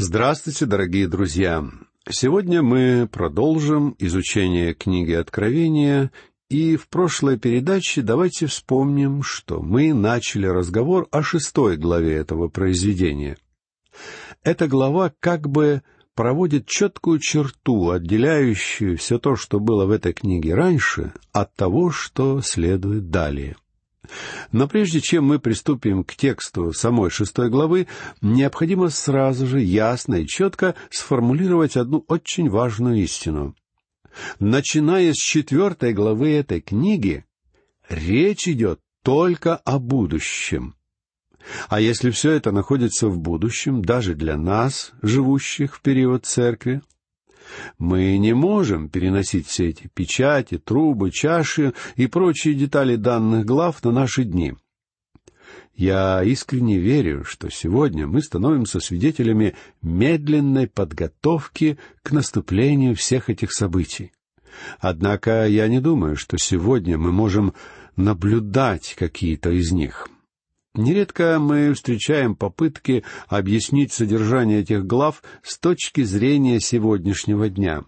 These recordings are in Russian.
Здравствуйте, дорогие друзья! Сегодня мы продолжим изучение книги Откровения, и в прошлой передаче давайте вспомним, что мы начали разговор о шестой главе этого произведения. Эта глава как бы проводит четкую черту, отделяющую все то, что было в этой книге раньше, от того, что следует далее — но прежде чем мы приступим к тексту самой шестой главы, необходимо сразу же ясно и четко сформулировать одну очень важную истину. Начиная с четвертой главы этой книги, речь идет только о будущем. А если все это находится в будущем, даже для нас, живущих в период церкви, мы не можем переносить все эти печати, трубы, чаши и прочие детали данных глав на наши дни. Я искренне верю, что сегодня мы становимся свидетелями медленной подготовки к наступлению всех этих событий. Однако я не думаю, что сегодня мы можем наблюдать какие-то из них. Нередко мы встречаем попытки объяснить содержание этих глав с точки зрения сегодняшнего дня.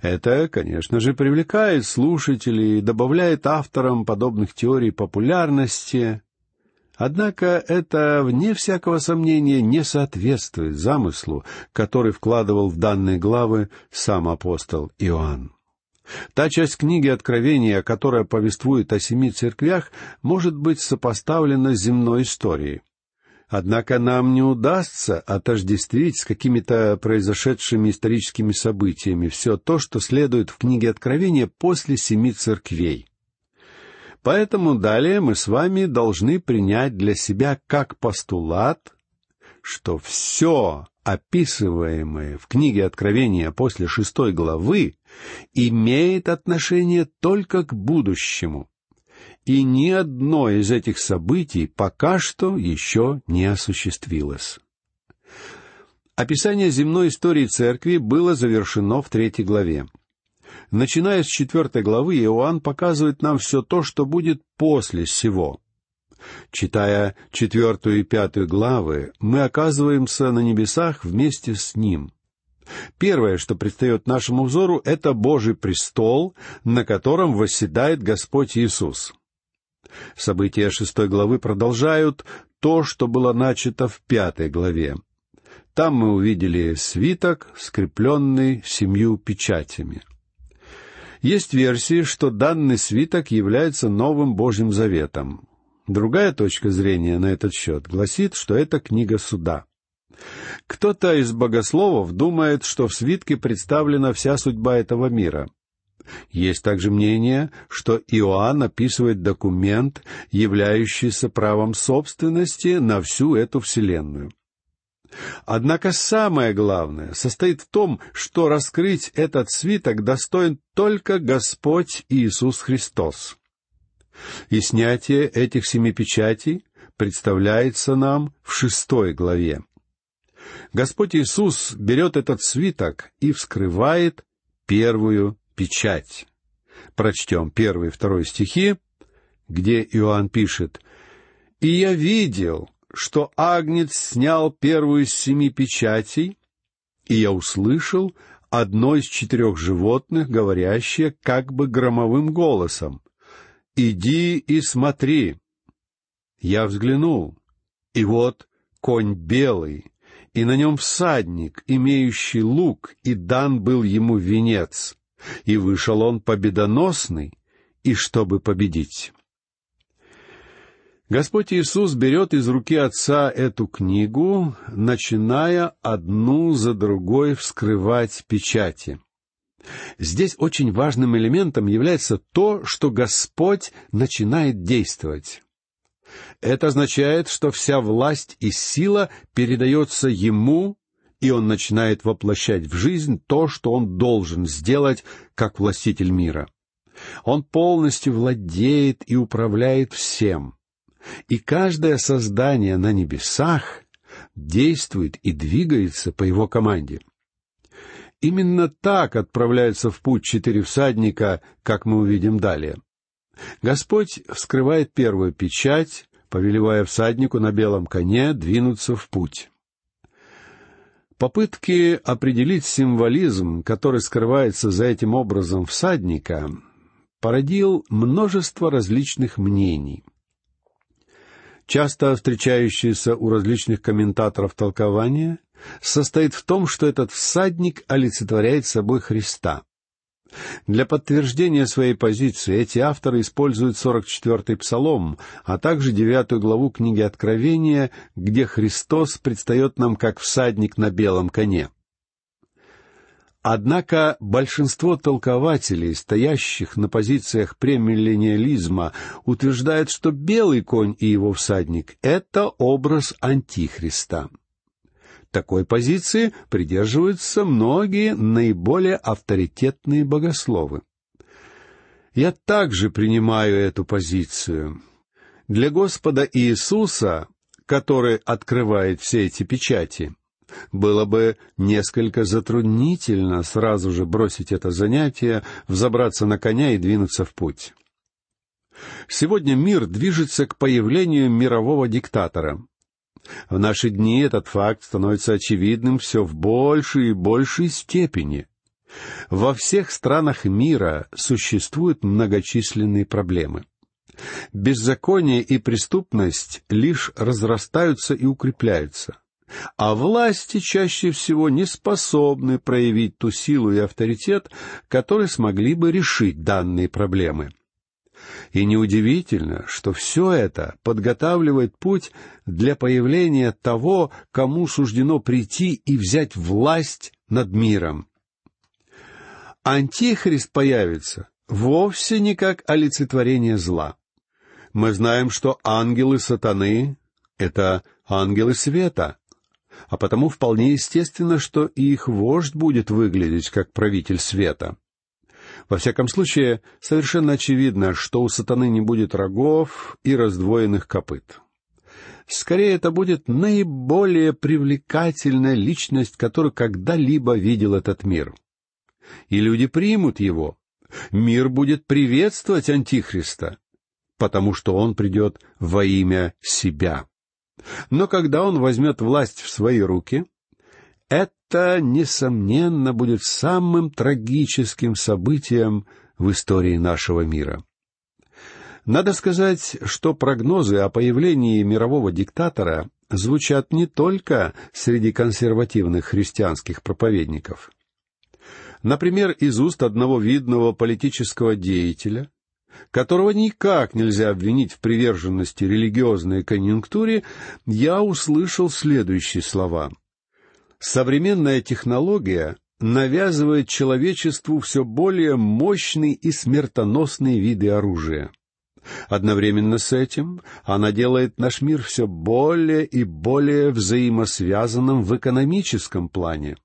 Это, конечно же, привлекает слушателей и добавляет авторам подобных теорий популярности. Однако это, вне всякого сомнения, не соответствует замыслу, который вкладывал в данные главы сам апостол Иоанн. Та часть книги Откровения, которая повествует о семи церквях, может быть сопоставлена с земной историей. Однако нам не удастся отождествить с какими-то произошедшими историческими событиями все то, что следует в книге Откровения после семи церквей. Поэтому далее мы с вами должны принять для себя как постулат, что все описываемое в книге Откровения после шестой главы, имеет отношение только к будущему. И ни одно из этих событий пока что еще не осуществилось. Описание земной истории церкви было завершено в третьей главе. Начиная с четвертой главы, Иоанн показывает нам все то, что будет после всего. Читая четвертую и пятую главы, мы оказываемся на небесах вместе с Ним. Первое, что предстает нашему взору, это Божий престол, на котором восседает Господь Иисус. События шестой главы продолжают то, что было начато в пятой главе. Там мы увидели свиток, скрепленный семью печатями. Есть версии, что данный свиток является новым Божьим заветом. Другая точка зрения на этот счет гласит, что это книга суда. Кто-то из богословов думает, что в свитке представлена вся судьба этого мира. Есть также мнение, что Иоанн описывает документ, являющийся правом собственности на всю эту вселенную. Однако самое главное состоит в том, что раскрыть этот свиток достоин только Господь Иисус Христос. И снятие этих семи печатей представляется нам в шестой главе. Господь Иисус берет этот свиток и вскрывает первую печать. Прочтем первый и второй стихи, где Иоанн пишет «И я видел, что Агнец снял первую из семи печатей, и я услышал одно из четырех животных, говорящее как бы громовым голосом, «Иди и смотри». Я взглянул, и вот конь белый, и на нем всадник, имеющий лук, и дан был ему венец, и вышел он победоносный, и чтобы победить. Господь Иисус берет из руки Отца эту книгу, начиная одну за другой вскрывать печати. Здесь очень важным элементом является то, что Господь начинает действовать. Это означает, что вся власть и сила передается Ему, и Он начинает воплощать в жизнь то, что Он должен сделать как властитель мира. Он полностью владеет и управляет всем. И каждое создание на небесах действует и двигается по Его команде. Именно так отправляются в путь четыре всадника, как мы увидим далее. Господь вскрывает первую печать, повелевая всаднику на белом коне двинуться в путь. Попытки определить символизм, который скрывается за этим образом всадника, породил множество различных мнений. Часто встречающееся у различных комментаторов толкование состоит в том, что этот всадник олицетворяет собой Христа. Для подтверждения своей позиции эти авторы используют 44-й Псалом, а также 9 главу книги Откровения, где Христос предстает нам как всадник на белом коне. Однако большинство толкователей, стоящих на позициях премиллениализма, утверждают, что белый конь и его всадник — это образ Антихриста. Такой позиции придерживаются многие наиболее авторитетные богословы. Я также принимаю эту позицию. Для Господа Иисуса, который открывает все эти печати, было бы несколько затруднительно сразу же бросить это занятие, взобраться на коня и двинуться в путь. Сегодня мир движется к появлению мирового диктатора. В наши дни этот факт становится очевидным все в большей и большей степени. Во всех странах мира существуют многочисленные проблемы. Беззаконие и преступность лишь разрастаются и укрепляются, а власти чаще всего не способны проявить ту силу и авторитет, которые смогли бы решить данные проблемы. И неудивительно, что все это подготавливает путь для появления того, кому суждено прийти и взять власть над миром. Антихрист появится вовсе не как олицетворение зла. Мы знаем, что ангелы сатаны — это ангелы света, а потому вполне естественно, что их вождь будет выглядеть как правитель света — во всяком случае, совершенно очевидно, что у сатаны не будет рогов и раздвоенных копыт. Скорее, это будет наиболее привлекательная личность, которую когда-либо видел этот мир. И люди примут его. Мир будет приветствовать Антихриста, потому что он придет во имя себя. Но когда он возьмет власть в свои руки, это, несомненно, будет самым трагическим событием в истории нашего мира. Надо сказать, что прогнозы о появлении мирового диктатора звучат не только среди консервативных христианских проповедников. Например, из уст одного видного политического деятеля, которого никак нельзя обвинить в приверженности религиозной конъюнктуре, я услышал следующие слова. Современная технология навязывает человечеству все более мощные и смертоносные виды оружия. Одновременно с этим она делает наш мир все более и более взаимосвязанным в экономическом плане.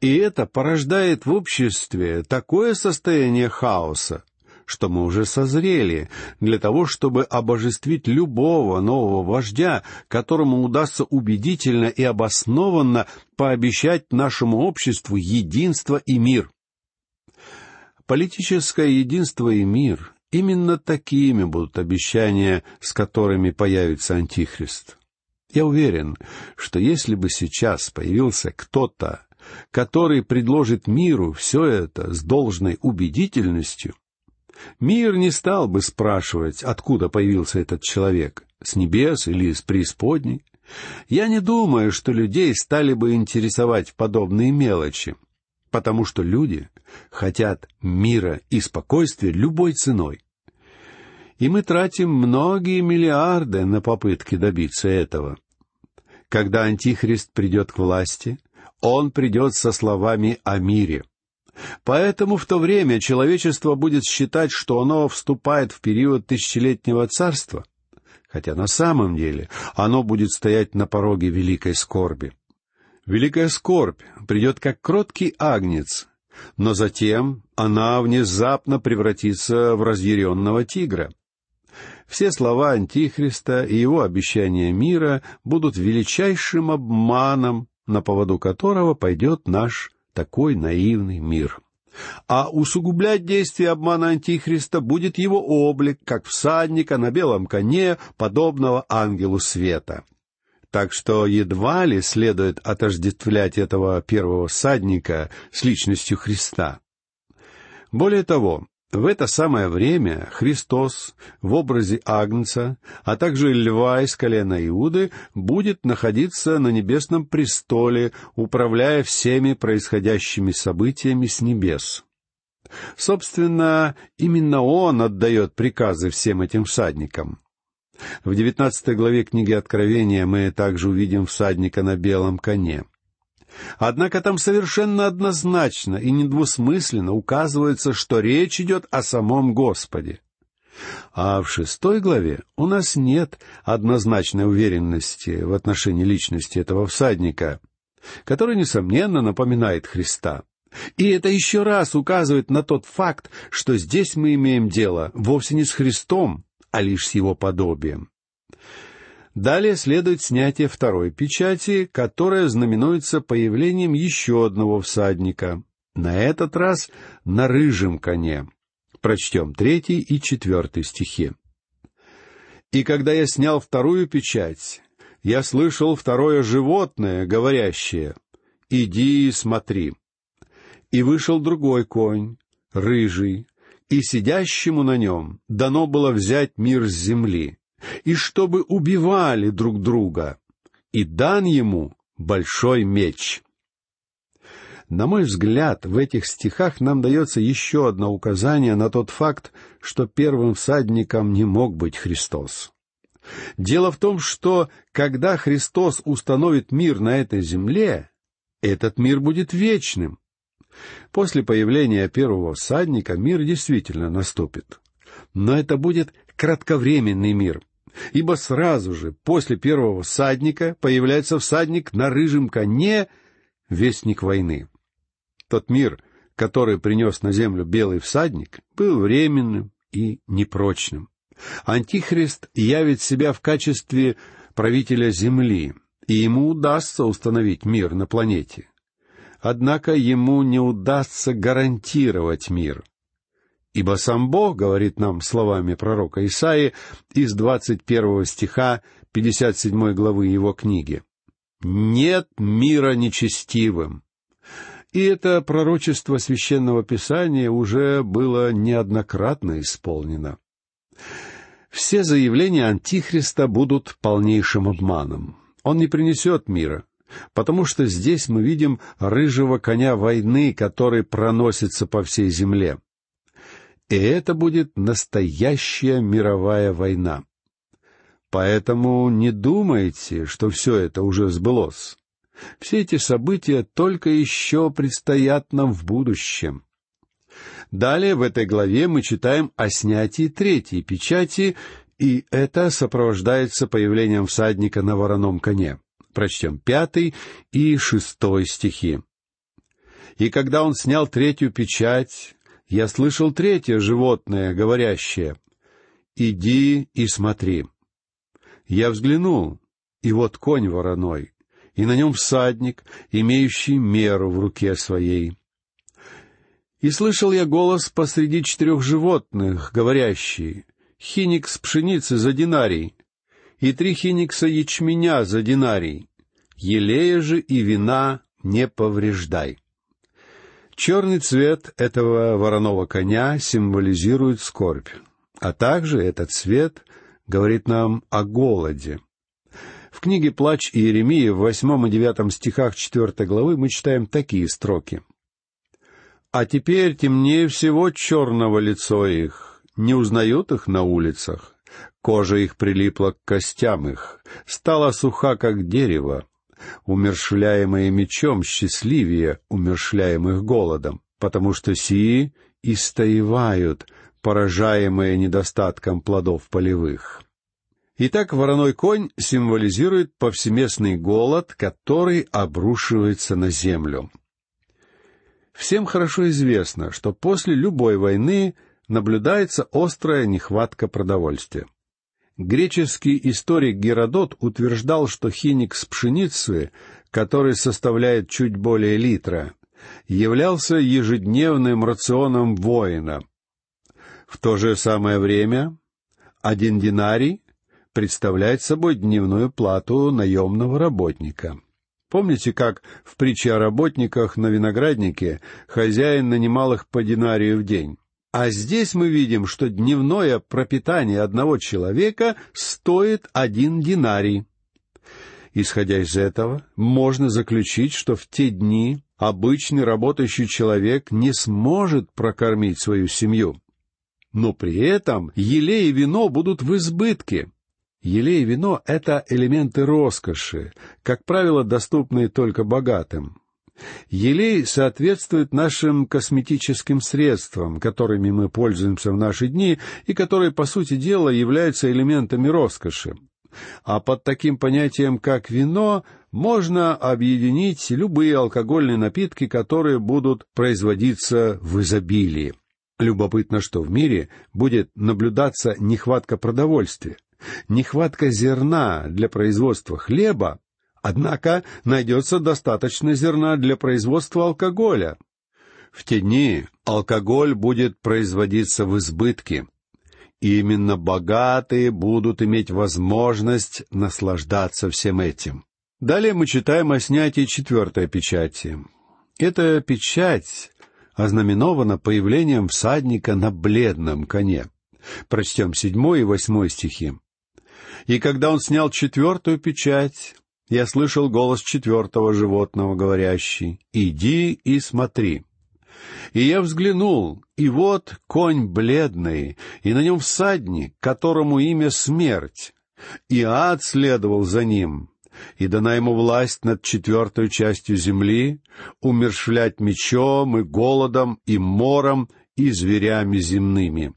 И это порождает в обществе такое состояние хаоса, что мы уже созрели для того, чтобы обожествить любого нового вождя, которому удастся убедительно и обоснованно пообещать нашему обществу единство и мир. Политическое единство и мир — именно такими будут обещания, с которыми появится Антихрист. Я уверен, что если бы сейчас появился кто-то, который предложит миру все это с должной убедительностью, Мир не стал бы спрашивать, откуда появился этот человек, с небес или с преисподней. Я не думаю, что людей стали бы интересовать подобные мелочи, потому что люди хотят мира и спокойствия любой ценой. И мы тратим многие миллиарды на попытки добиться этого. Когда Антихрист придет к власти, он придет со словами о мире. Поэтому в то время человечество будет считать, что оно вступает в период тысячелетнего царства, хотя на самом деле оно будет стоять на пороге великой скорби. Великая скорбь придет как кроткий агнец, но затем она внезапно превратится в разъяренного тигра. Все слова Антихриста и его обещания мира будут величайшим обманом, на поводу которого пойдет наш такой наивный мир. А усугублять действие обмана Антихриста будет его облик, как всадника на белом коне, подобного ангелу света. так что едва ли следует отождествлять этого первого всадника с личностью Христа. Более того, в это самое время Христос в образе Агнца, а также льва из колена Иуды, будет находиться на небесном престоле, управляя всеми происходящими событиями с небес. Собственно, именно он отдает приказы всем этим всадникам. В девятнадцатой главе книги Откровения мы также увидим всадника на белом коне. Однако там совершенно однозначно и недвусмысленно указывается, что речь идет о самом Господе. А в шестой главе у нас нет однозначной уверенности в отношении личности этого всадника, который, несомненно, напоминает Христа. И это еще раз указывает на тот факт, что здесь мы имеем дело вовсе не с Христом, а лишь с его подобием. Далее следует снятие второй печати, которая знаменуется появлением еще одного всадника, на этот раз на рыжем коне. Прочтем третий и четвертый стихи. «И когда я снял вторую печать, я слышал второе животное, говорящее, «Иди и смотри». И вышел другой конь, рыжий, и сидящему на нем дано было взять мир с земли, и чтобы убивали друг друга, и дан ему большой меч. На мой взгляд, в этих стихах нам дается еще одно указание на тот факт, что первым всадником не мог быть Христос. Дело в том, что когда Христос установит мир на этой земле, этот мир будет вечным. После появления первого всадника мир действительно наступит. Но это будет кратковременный мир, ибо сразу же после первого всадника появляется всадник на рыжем коне, вестник войны. Тот мир, который принес на землю белый всадник, был временным и непрочным. Антихрист явит себя в качестве правителя земли, и ему удастся установить мир на планете. Однако ему не удастся гарантировать мир. Ибо сам Бог говорит нам словами пророка Исаии из двадцать первого стиха пятьдесят седьмой главы его книги. «Нет мира нечестивым». И это пророчество священного писания уже было неоднократно исполнено. Все заявления Антихриста будут полнейшим обманом. Он не принесет мира, потому что здесь мы видим рыжего коня войны, который проносится по всей земле. И это будет настоящая мировая война. Поэтому не думайте, что все это уже сбылось. Все эти события только еще предстоят нам в будущем. Далее в этой главе мы читаем о снятии третьей печати, и это сопровождается появлением всадника на вороном коне. Прочтем пятый и шестой стихи. «И когда он снял третью печать, я слышал третье животное, говорящее, «Иди и смотри». Я взглянул, и вот конь вороной, и на нем всадник, имеющий меру в руке своей. И слышал я голос посреди четырех животных, говорящий, «Хиникс пшеницы за динарий, и три хиникса ячменя за динарий, елея же и вина не повреждай». Черный цвет этого вороного коня символизирует скорбь, а также этот цвет говорит нам о голоде. В книге «Плач Иеремии» в восьмом и девятом стихах четвертой главы мы читаем такие строки. «А теперь темнее всего черного лицо их, не узнают их на улицах, кожа их прилипла к костям их, стала суха, как дерево, умершляемые мечом счастливее умершляемых голодом, потому что сии истоевают, поражаемые недостатком плодов полевых. Итак, вороной конь символизирует повсеместный голод, который обрушивается на землю. Всем хорошо известно, что после любой войны наблюдается острая нехватка продовольствия. Греческий историк Геродот утверждал, что хиник с пшеницы, который составляет чуть более литра, являлся ежедневным рационом воина. В то же самое время один динарий представляет собой дневную плату наемного работника. Помните, как в притче о работниках на винограднике хозяин нанимал их по динарию в день? А здесь мы видим, что дневное пропитание одного человека стоит один динарий. Исходя из этого, можно заключить, что в те дни обычный работающий человек не сможет прокормить свою семью. Но при этом елей и вино будут в избытке. Елей и вино — это элементы роскоши, как правило, доступные только богатым. Елей соответствует нашим косметическим средствам, которыми мы пользуемся в наши дни и которые, по сути дела, являются элементами роскоши. А под таким понятием, как вино, можно объединить любые алкогольные напитки, которые будут производиться в изобилии. Любопытно, что в мире будет наблюдаться нехватка продовольствия, нехватка зерна для производства хлеба, однако найдется достаточно зерна для производства алкоголя. В те дни алкоголь будет производиться в избытке, именно богатые будут иметь возможность наслаждаться всем этим. Далее мы читаем о снятии четвертой печати. Эта печать ознаменована появлением всадника на бледном коне. Прочтем седьмой и восьмой стихи. «И когда он снял четвертую печать, я слышал голос четвертого животного, говорящий, «Иди и смотри». И я взглянул, и вот конь бледный, и на нем всадник, которому имя смерть, и ад следовал за ним, и дана ему власть над четвертой частью земли, умершвлять мечом и голодом, и мором, и зверями земными.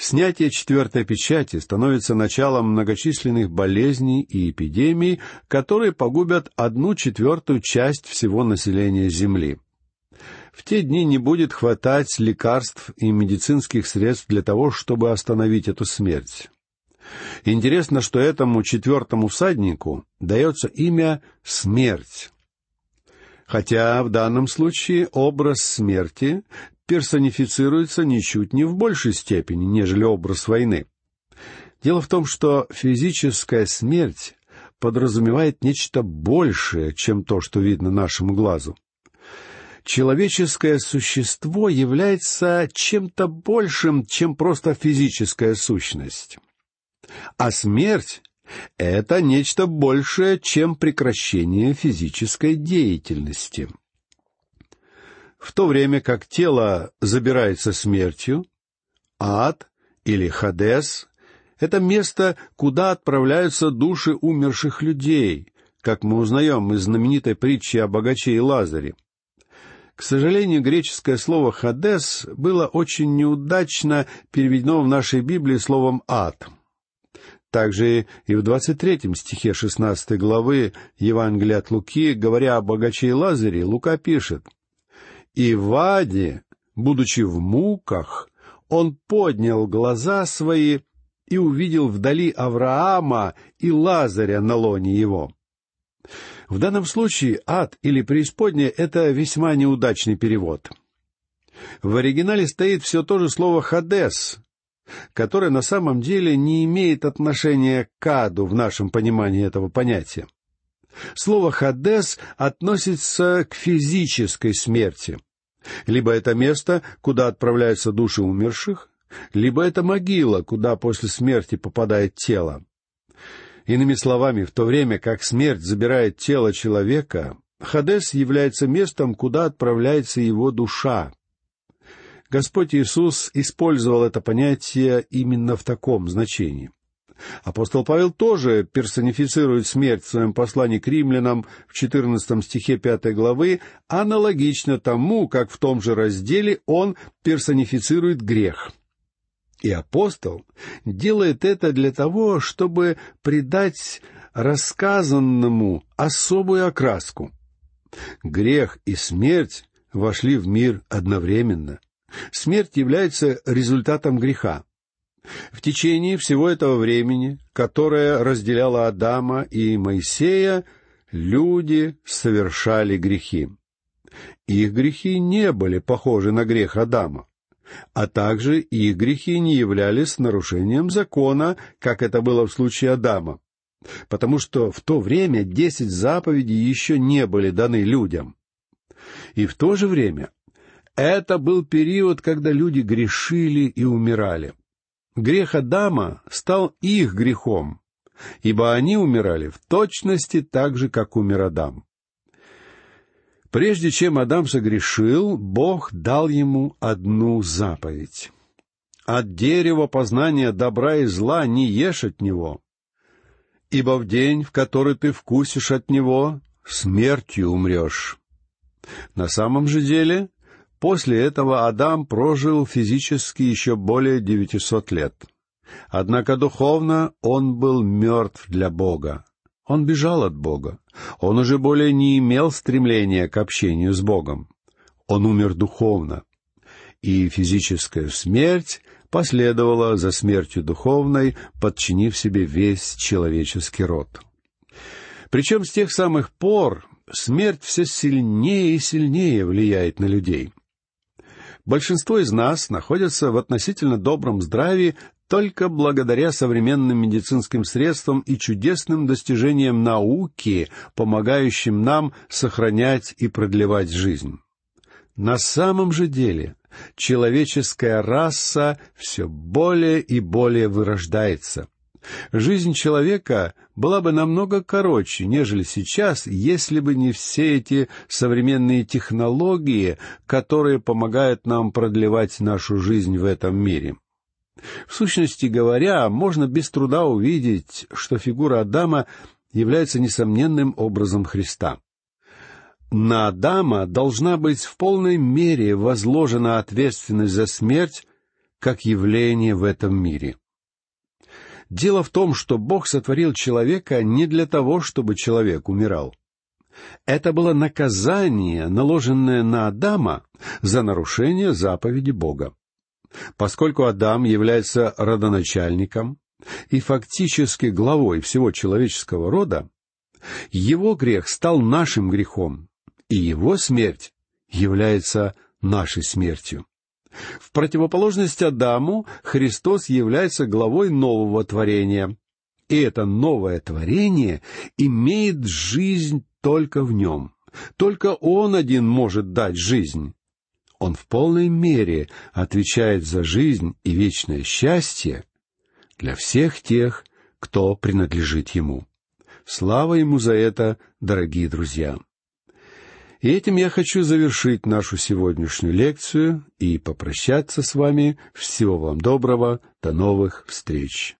Снятие четвертой печати становится началом многочисленных болезней и эпидемий, которые погубят одну четвертую часть всего населения Земли. В те дни не будет хватать лекарств и медицинских средств для того, чтобы остановить эту смерть. Интересно, что этому четвертому всаднику дается имя «смерть». Хотя в данном случае образ смерти персонифицируется ничуть не в большей степени, нежели образ войны. Дело в том, что физическая смерть подразумевает нечто большее, чем то, что видно нашему глазу человеческое существо является чем-то большим, чем просто физическая сущность. А смерть — это нечто большее, чем прекращение физической деятельности. В то время как тело забирается смертью, ад или Хадес — это место, куда отправляются души умерших людей, как мы узнаем из знаменитой притчи о богаче и Лазаре — к сожалению, греческое слово «хадес» было очень неудачно переведено в нашей Библии словом «ад». Также и в 23 стихе 16 главы Евангелия от Луки, говоря о богаче и Лазаре, Лука пишет, «И в аде, будучи в муках, он поднял глаза свои и увидел вдали Авраама и Лазаря на лоне его». В данном случае ад или преисподняя — это весьма неудачный перевод. В оригинале стоит все то же слово «хадес», которое на самом деле не имеет отношения к аду в нашем понимании этого понятия. Слово «хадес» относится к физической смерти. Либо это место, куда отправляются души умерших, либо это могила, куда после смерти попадает тело. Иными словами, в то время как смерть забирает тело человека, Хадес является местом, куда отправляется его душа. Господь Иисус использовал это понятие именно в таком значении. Апостол Павел тоже персонифицирует смерть в своем послании к римлянам в 14 стихе 5 главы, аналогично тому, как в том же разделе он персонифицирует грех. И апостол делает это для того, чтобы придать рассказанному особую окраску. Грех и смерть вошли в мир одновременно. Смерть является результатом греха. В течение всего этого времени, которое разделяло Адама и Моисея, люди совершали грехи. Их грехи не были похожи на грех Адама. а также их грехи не являлись нарушением закона, как это было в случае Адама, потому что в то время десять заповедей еще не были даны людям. И в то же время это был период, когда люди грешили и умирали. Грех Адама стал их грехом, ибо они умирали в точности так же, как умер Адам. Прежде чем Адам согрешил, Бог дал ему одну заповедь. «От дерева познания добра и зла не ешь от него, ибо в день, в который ты вкусишь от него, смертью умрешь». На самом же деле, после этого Адам прожил физически еще более девятисот лет. Однако духовно он был мертв для Бога. Он бежал от Бога. Он уже более не имел стремления к общению с Богом. Он умер духовно. И физическая смерть последовала за смертью духовной, подчинив себе весь человеческий род. Причем с тех самых пор смерть все сильнее и сильнее влияет на людей. Большинство из нас находятся в относительно добром здравии только благодаря современным медицинским средствам и чудесным достижениям науки, помогающим нам сохранять и продлевать жизнь. На самом же деле человеческая раса все более и более вырождается. Жизнь человека была бы намного короче, нежели сейчас, если бы не все эти современные технологии, которые помогают нам продлевать нашу жизнь в этом мире. В сущности говоря, можно без труда увидеть, что фигура Адама является несомненным образом Христа. На Адама должна быть в полной мере возложена ответственность за смерть как явление в этом мире. Дело в том, что Бог сотворил человека не для того, чтобы человек умирал. Это было наказание, наложенное на Адама за нарушение заповеди Бога. Поскольку Адам является родоначальником и фактически главой всего человеческого рода, его грех стал нашим грехом, и его смерть является нашей смертью. В противоположность Адаму Христос является главой нового творения, и это новое творение имеет жизнь только в нем. Только Он один может дать жизнь. Он в полной мере отвечает за жизнь и вечное счастье для всех тех, кто принадлежит Ему. Слава Ему за это, дорогие друзья! И этим я хочу завершить нашу сегодняшнюю лекцию и попрощаться с вами. Всего вам доброго. До новых встреч.